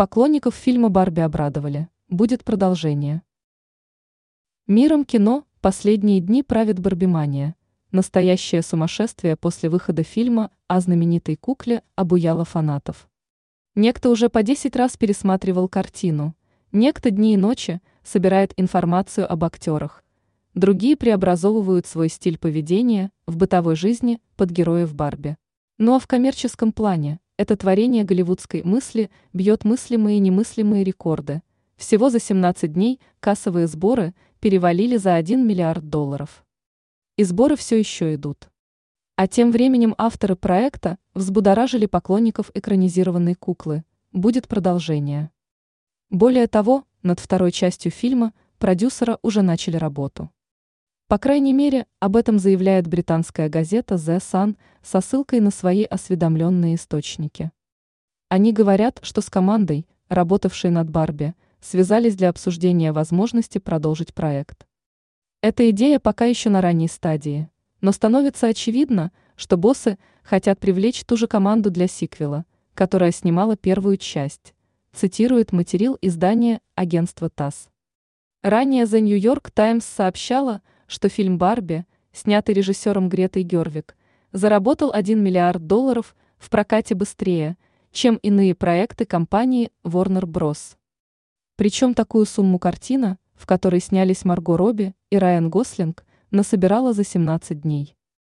Поклонников фильма «Барби» обрадовали. Будет продолжение. Миром кино последние дни правит Барбимания. Настоящее сумасшествие после выхода фильма о знаменитой кукле обуяло фанатов. Некто уже по 10 раз пересматривал картину. Некто дни и ночи собирает информацию об актерах. Другие преобразовывают свой стиль поведения в бытовой жизни под героев Барби. Ну а в коммерческом плане это творение голливудской мысли бьет мыслимые и немыслимые рекорды. Всего за 17 дней кассовые сборы перевалили за 1 миллиард долларов. И сборы все еще идут. А тем временем авторы проекта взбудоражили поклонников экранизированной куклы. Будет продолжение. Более того, над второй частью фильма продюсера уже начали работу. По крайней мере, об этом заявляет британская газета The Sun со ссылкой на свои осведомленные источники. Они говорят, что с командой, работавшей над Барби, связались для обсуждения возможности продолжить проект. Эта идея пока еще на ранней стадии, но становится очевидно, что боссы хотят привлечь ту же команду для сиквела, которая снимала первую часть, цитирует материал издания агентства ТАСС. Ранее The New York Times сообщала, что фильм «Барби», снятый режиссером Гретой Гервик, заработал 1 миллиард долларов в прокате быстрее, чем иные проекты компании Warner Bros. Причем такую сумму картина, в которой снялись Марго Робби и Райан Гослинг, насобирала за 17 дней.